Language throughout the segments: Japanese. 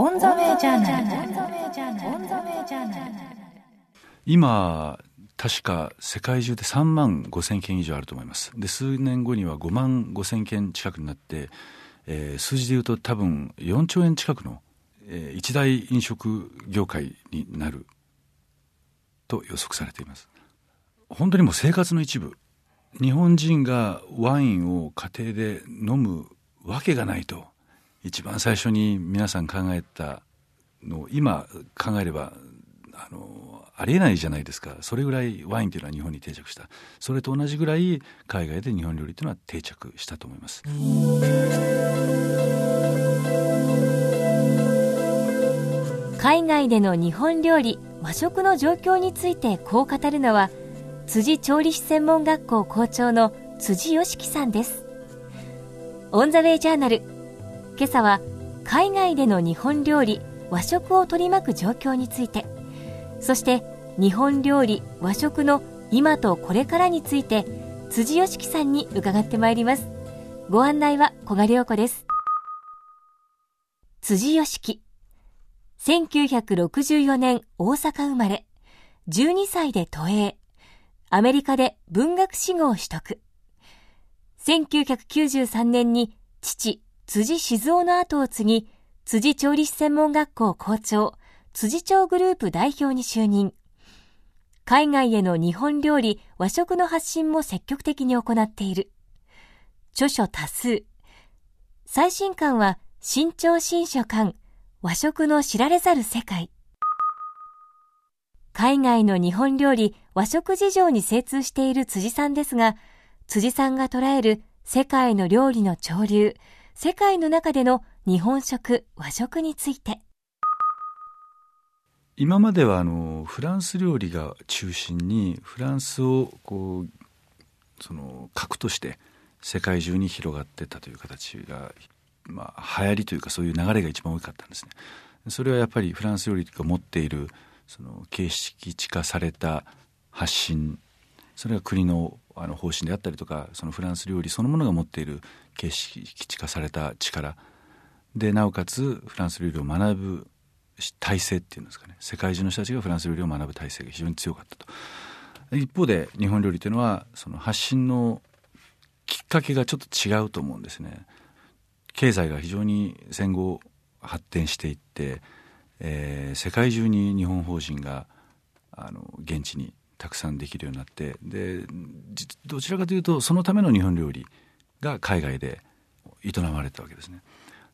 オンザウェイジャーナル。今確か世界中で3万5千件以上あると思います。で数年後には5万5千件近くになって、えー、数字でいうと多分4兆円近くの、えー、一大飲食業界になると予測されています。本当にもう生活の一部。日本人がワインを家庭で飲むわけがないと。一番最初に皆さん考えたのを今考えればあのありえないじゃないですか。それぐらいワインというのは日本に定着した。それと同じぐらい海外で日本料理というのは定着したと思います。海外での日本料理和食の状況についてこう語るのは辻調理師専門学校校長の辻良樹さんです。オンザウェイジャーナル今朝は海外での日本料理和食を取り巻く状況についてそして日本料理和食の今とこれからについて辻良樹さんに伺ってまいります。ご案内は小賀良子です。辻良樹。1964年大阪生まれ。12歳で都営。アメリカで文学士号を取得。1993年に父、辻静雄の後を継ぎ、辻調理師専門学校校長、辻町グループ代表に就任。海外への日本料理、和食の発信も積極的に行っている。著書多数。最新刊は、新潮新書館、和食の知られざる世界。海外の日本料理、和食事情に精通している辻さんですが、辻さんが捉える世界の料理の潮流、世界の中での日本食、和食について。今まではあのフランス料理が中心にフランスをこうその核として世界中に広がってたという形が、まあ、流行りというかそういう流れが一番多かったんですね。それはやっぱりフランス料理が持っているその形式地化された発信それが国のあの方針であったりとかそのフランス料理そのものが持っている形式地化された力。でなおかつフランス料理を学ぶ体制っていうんですかね。世界中の人たちがフランス料理を学ぶ体制が非常に強かったと。一方で日本料理というのはその発信のきっかけがちょっと違うと思うんですね。経済が非常に戦後発展していってえー、世界中に日本法人があの現地にたくさんできるようになってでどちらかというとそのための日本料理が海外で営まれたわけですね。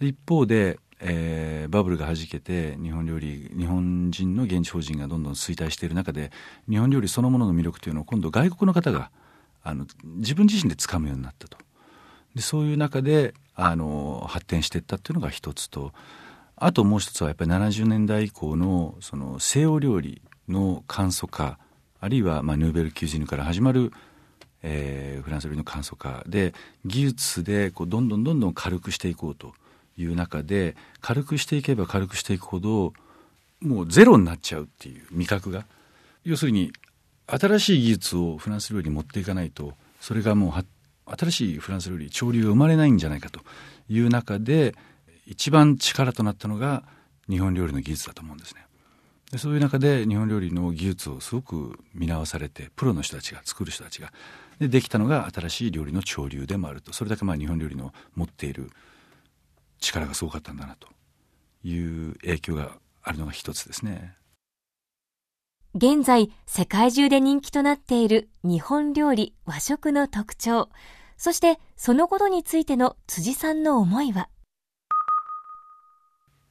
一方で、えー、バブルがはじけて日本料理日本人の現地法人がどんどん衰退している中で日本料理そのものの魅力というのを今度外国の方があの自分自身で掴むようになったとでそういう中であの発展していったっていうのが一つとあともう一つはやっぱり70年代以降のその西洋料理の簡素化あるいはまあヌーベル・キュージヌから始まる、えー、フランス料理の簡素化で技術でこうどんどんどんどん軽くしていこうという中で軽くしていけば軽くしていくほどもうゼロになっちゃうっていう味覚が要するに新しい技術をフランス料理に持っていかないとそれがもう新しいフランス料理潮流が生まれないんじゃないかという中で一番力となったのが日本料理の技術だと思うんですね。でそういう中で日本料理の技術をすごく見直されてプロの人たちが作る人たちがでできたのが新しい料理の潮流でもあると。それだけまあ日本料理の持っている力がすごかったんだなと。いう影響があるのが一つですね。現在世界中で人気となっている日本料理和食の特徴。そしてそのことについての辻さんの思いは？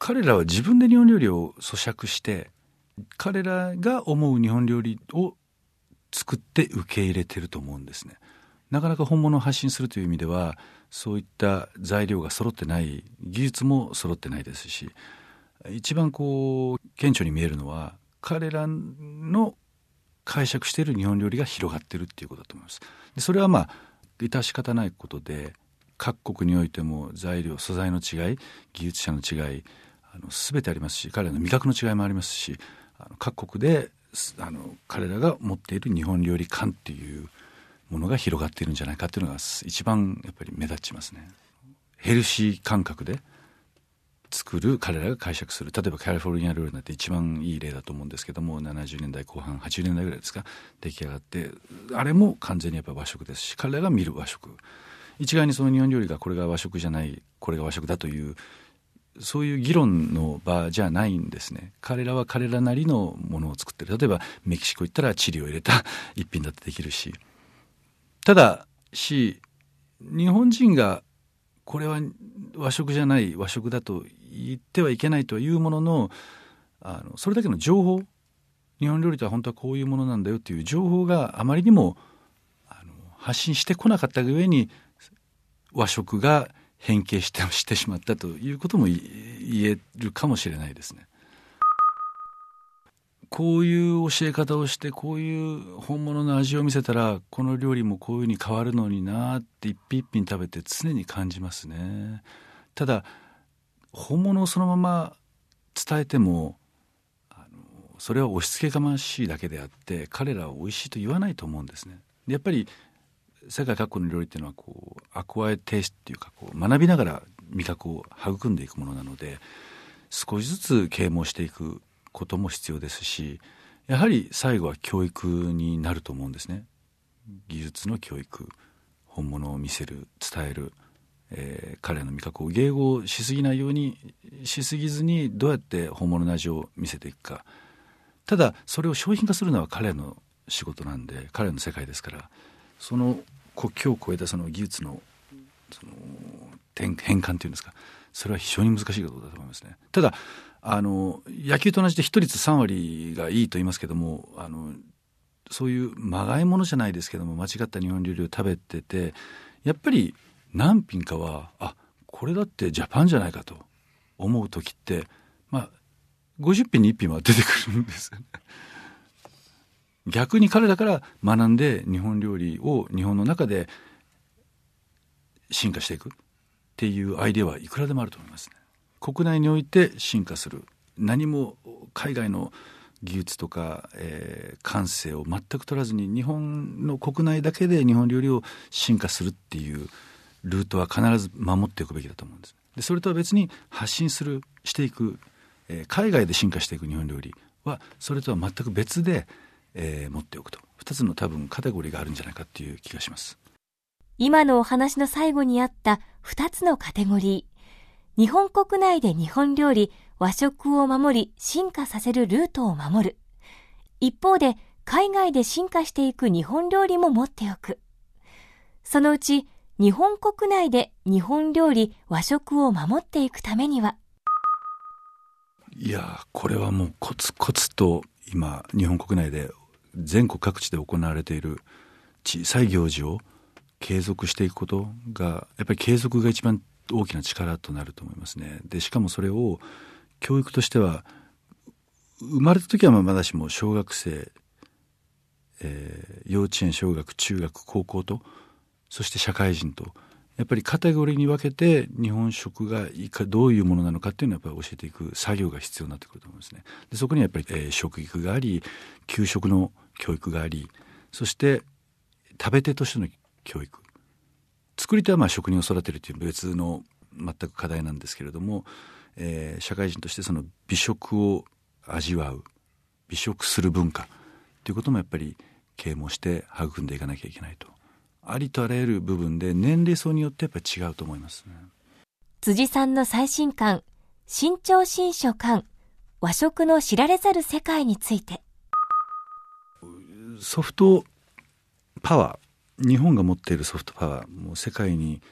彼らは自分で日本料理を咀嚼して彼らが思う日本料理を作って受け入れてると思うんですね。なかなか本物を発信するという意味ではそういった材料が揃ってない技術も揃ってないですし一番こう顕著に見えるのは彼らの解釈している日本料理が広がってるっていうことだと思います。でそれはまあ致し方ないことで各国においても材料素材の違い技術者の違いあの全てありますし彼らの味覚の違いもありますしあの各国であの彼らが持っている日本料理観っていうものが広がっているんじゃないかっていうのが一番やっぱり目立ちますね。ヘルシー感覚で作る彼らが解釈する。例えばカリフォルニア料理なんて一番いい例だと思うんですけども70年代後半80年代ぐらいですか？出来上がってあれも完全にやっぱ和食ですし彼らが見る和食。一概にその日本料理がこれが和食じゃないこれが和食だというそういう議論の場じゃないんですね。彼らは彼らなりのものを作ってる。例えばメキシコ行ったらチリを入れた一品だってできるし。ただし日本人がこれは和食じゃない和食だと言ってはいけないというもののあのそれだけの情報。日本料理とは本当はこういうものなんだよという情報があまりにもあの発信してこなかったがゆえに和食が変形してしてしまったということも言えるかもしれないですね。こういう教え方をしてこういう本物の味を見せたらこの料理もこういうふうに変わるのになって一品一品食べて常に感じますねただ本物をそのまま伝えてもあのそれは押し付けがましいだけであって彼らは美味しいと言わないと思うんですねやっぱり世界各国の料理っていうのはこうアクアエテイスっていうかこう学びながら味覚を育んでいくものなので少しずつ啓蒙していくことも必要ですしやはり最後は教育になると思うんですね。技術の教育本物を見せる伝える、えー、彼の味覚を迎合しすぎないようにしすぎずにどうやって本物の味を見せていくか。ただそれを商品化するのは彼の仕事なんで彼の世界ですからその国境を越えたその技術のその変換というんですかそれは非常に難しいことだと思いますねただあの野球と同じで一率3割がいいと言いますけどもあのそういうまがいものじゃないですけども間違った日本料理を食べててやっぱり何品かはあこれだってジャパンじゃないかと思う時ってまあ50品に1品は出てくるんですよね。逆に彼らから学んで日本料理を日本の中で進化していくっていうアイデアはいくらでもあると思いますね。国内において進化する何も海外の技術とか、えー、感性を全く取らずに日本の国内だけで日本料理を進化するっていうルートは必ず守っていくべきだと思うんです。でそれとは別に発信するしていく、えー、海外で進化していく日本料理はそれとは全く別で、えー、持っておくと2つの多分カテゴリーがあるんじゃないかっていう気がします。今のお話の最後にあった2つのカテゴリー日本国内で日本料理、和食を守り、進化させるルートを守る。一方で、海外で進化していく日本料理も持っておく。そのうち、日本国内で日本料理、和食を守っていくためには。いやこれはもうコツコツと今、日本国内で全国各地で行われている小さい行事を継続していくことが、やっぱり継続が一番大きな力となると思いますね。でしかもそれを教育としては生まれた時はまだしも小学生、えー、幼稚園小学中学高校とそして社会人とやっぱりカテゴリーに分けて日本食がいかどういうものなのかっていうのをやっぱり教えていく作業が必要になってくると思いますね。でそこにやっぱり、えー、食育があり給食の教育がありそして食べ手としての教育。作り手はまあ職人を育てるという別の全く課題なんですけれども、えー、社会人としてその美食を味わう美食する文化ということもやっぱり啓蒙して育んでいかなきゃいけないと。ありとあらゆる部分で年齢層によってやっぱり違うと思いますね。辻さんの最新刊新潮新書館和食の知られざる世界について。ソフトパワー日本が持っているソフトパワーもう世界に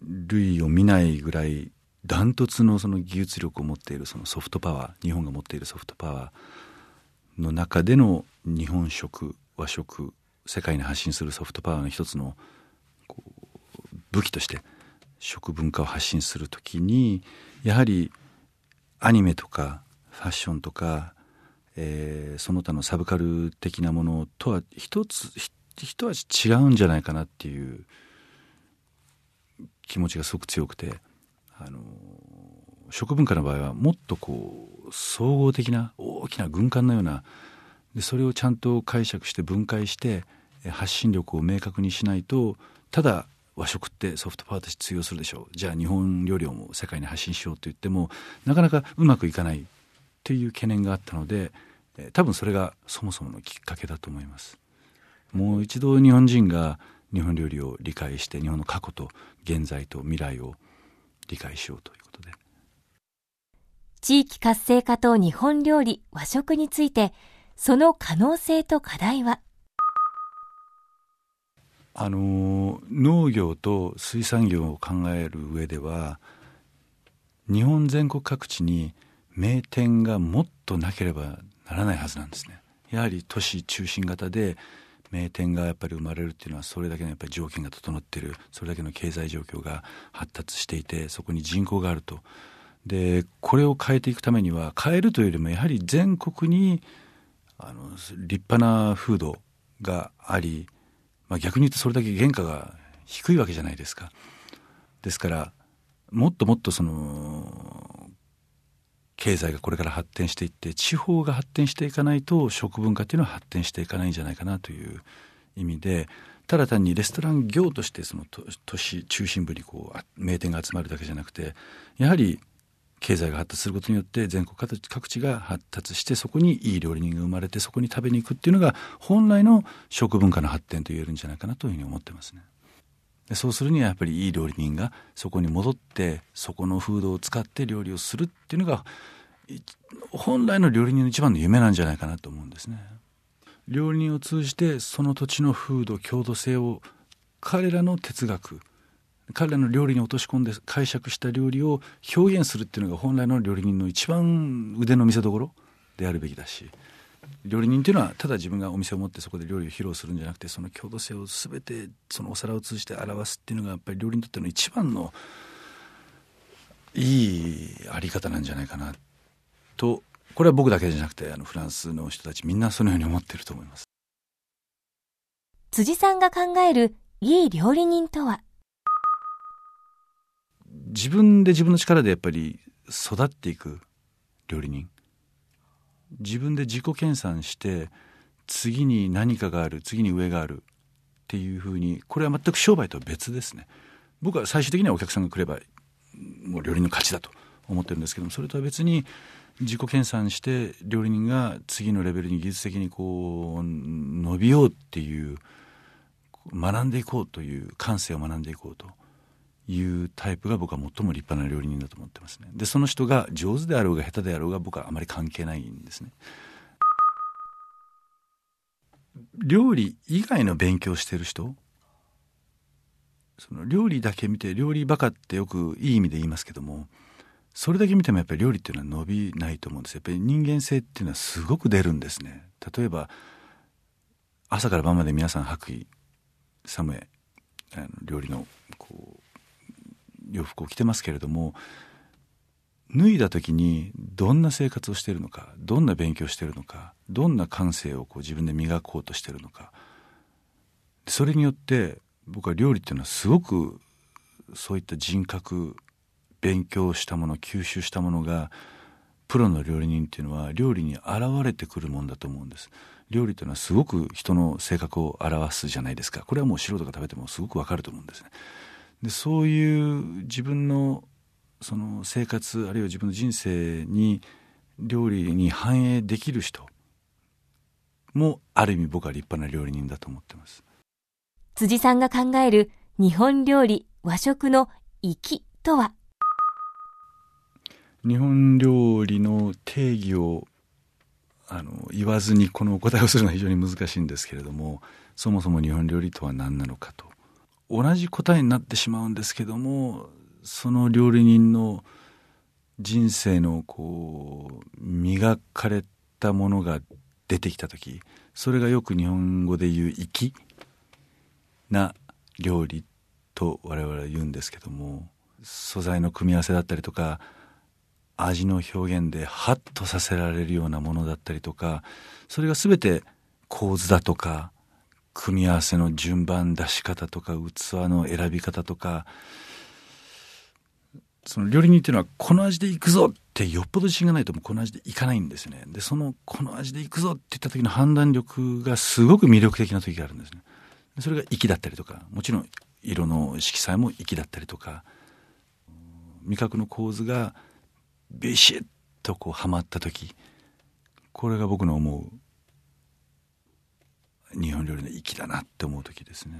類を見ないぐらいダントツのその技術力を持っているそのソフトパワー日本が持っているソフトパワーの中での日本食和食世界に発信するソフトパワーの一つの武器として食文化を発信する時にやはりアニメとかファッションとか、えー、その他のサブカル的なものとは一つ一味違うんじゃないかなっていう気持ちがすごく強くてあの食文化の場合はもっとこう総合的な大きな軍艦のようなでそれをちゃんと解釈して分解して発信力を明確にしないとただ和食ってソフトパワーとして通用するでしょう。じゃあ日本料理をも世界に発信しようと言ってもなかなかうまくいかないっていう懸念があったので、えー、多分それがそもそものきっかけだと思います。もう一度日本人が日本料理を理解して日本の過去と現在と未来を理解しようということで。地域活性化と日本料理和食についてその可能性と課題は？あの農業と水産業を考える上では日本全国各地に名店がもっとなければならないはずなんですね。やはり都市中心型で名店がやっぱり生まれるっていうのはそれだけのやっぱり条件が整ってるそれだけの経済状況が発達していてそこに人口があるとでこれを変えていくためには変えるというよりもやはり全国にあの立派な風土があり、まあ、逆に言うとそれだけ原価が低いわけじゃないですか。ですからもっともっとその経済がこれから発展していって地方が発展していかないと食文化っていうのは発展していかないんじゃないかなという意味でただ単にレストラン業としてその都市中心部にこう名店が集まるだけじゃなくてやはり経済が発達することによって全国各地が発達してそこにいい料理人が生まれてそこに食べに行くっていうのが本来の食文化の発展と言えるんじゃないかなというふうに思ってますね。そうするにはやっぱりいい料理人がそこに戻ってそこの風土を使って料理をするっていうのが本来の料理人の一番の夢なんじゃないかなと思うんですね。料理人を通じてその土地の風土郷土性を彼らの哲学彼らの料理に落とし込んで解釈した料理を表現するっていうのが本来の料理人の一番腕の見せ所であるべきだし料理人っていうのはただ自分がお店を持ってそこで料理を披露するんじゃなくてその郷土性を全てそのお皿を通じて表すっていうのがやっぱり料理にとっての一番のいいあり方なんじゃないかなとこれは僕だけじゃなくてあのフランスの人たちみんなそのように思ってると思います。辻さんが考えるいい料理人とは？自分で自分の力でやっぱり育っていく料理人自分で自己研鑽して次に何かがある次に上があるっていうふうにこれは全く商売とは別ですね。僕は最終的にはお客さんが来ればもう料理の勝ちだと思ってるんですけどもそれとは別に自己研鑽して料理人が次のレベルに技術的にこう伸びようっていう学んでいこうという感性を学んでいこうと。いうタイプが僕は最も立派な料理人だと思ってますね。でその人が上手であろうが下手であろうが僕はあまり関係ないんですね。料理以外の勉強してる人？その料理だけ見て料理バカってよくいい意味で言いますけどもそれだけ見てもやっぱり料理っていうのは伸びないと思うんです。やっぱり人間性っていうのはすごく出るんですね。例えば朝から晩まで皆さん白衣寒いあの料理のこう洋服を着てますけれども脱いだ時にどんな生活をしているのかどんな勉強しているのかどんな感性をこう自分で磨こうとしているのか。それによって僕は料理っていうのはすごくそういった人格勉強したもの吸収したものがプロの料理人っていうのは料理に現れてくるもんだと思うんです。料理というのはすごく人の性格を表すじゃないですか。これはもう素人が食べてもすごくわかると思うんですね。でそういう自分のその生活あるいは自分の人生に料理に反映できる人もある意味僕は立派な料理人だと思ってます。辻さんが考える日本料理和食の粋とは？日本料理の定義をあの言わずにこのお答えをするのは非常に難しいんですけれどもそもそも日本料理とは何なのかと同じ答えになってしまうんですけどもその料理人の人生のこう磨かれたものが出てきた時それがよく日本語で言う粋な料理と我々は言うんですけども素材の組み合わせだったりとか味の表現でハッとさせられるようなものだったりとかそれが全て構図だとか組み合わせの順番出し方とか器の選び方とかその料理人っていうのはこの味でいくぞってよっぽど自信がないともうこの味でいかないんですね。でそのこの味でいくぞって言った時の判断力がすごく魅力的な時があるんですね。それが粋だったりとかもちろん色の色彩も粋だったりとか味覚の構図がビシッとこうはまった時これが僕の思う日本料理の粋だなって思う時ですね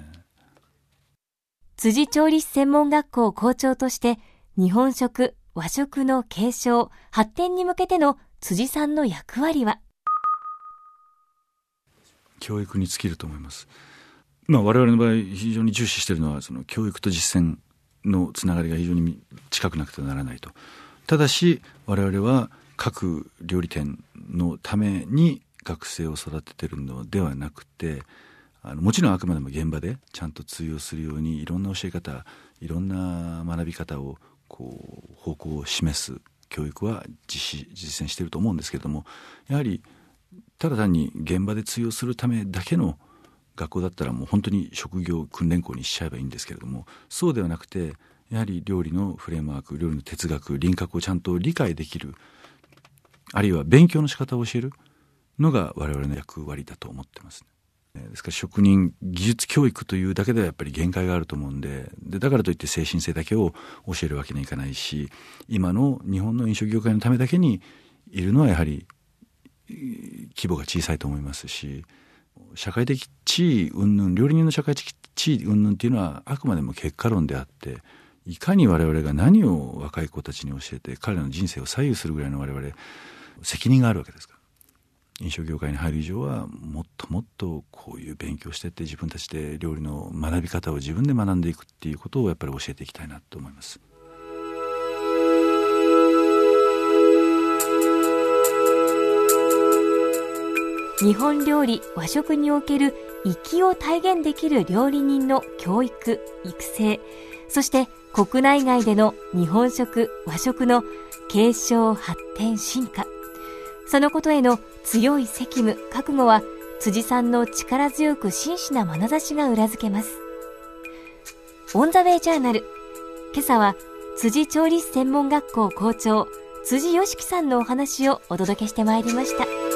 辻調理師専門学校校長として日本食和食の継承発展に向けての辻さんの役割は？教育に尽きると思います。まあ、我々の場合非常に重視しているのはその教育と実践のつながりが非常に近くなくてはならないと。ただし我々は各料理店のために学生を育ててるのではなくてあのもちろんあくまでも現場でちゃんと通用するようにいろんな教え方いろんな学び方をこう方向を示す教育は実施実践してると思うんですけれどもやはりただ単に現場で通用するためだけの学校だったらもう本当に職業訓練校にしちゃえばいいんですけれどもそうではなくてやはり料理のフレームワーク料理の哲学輪郭をちゃんと理解できるあるいは勉強の仕方を教えるのが我々の役割だと思ってます、ね、ですから職人技術教育というだけではやっぱり限界があると思うんででだからといって精神性だけを教えるわけにはいかないし今の日本の飲食業界のためだけにいるのはやはり規模が小さいと思いますし社会的地位云々料理人の社会的地位云々っていうのはあくまでも結果論であっていかに我々が何を若い子たちに教えて彼らの人生を左右するぐらいの我々責任があるわけですから。飲食業界に入る以上はもっともっとこういう勉強してって自分たちで料理の学び方を自分で学んでいくっていうことをやっぱり教えていきたいなと思います。日本料理和食における粋を体現できる料理人の教育育成そして国内外での日本食和食の継承発展進化そのことへの強い責務覚悟は辻さんの力強く真摯な眼差しが裏付けますオンザウェイジャーナル今朝は辻調理師専門学校校長辻良樹さんのお話をお届けしてまいりました。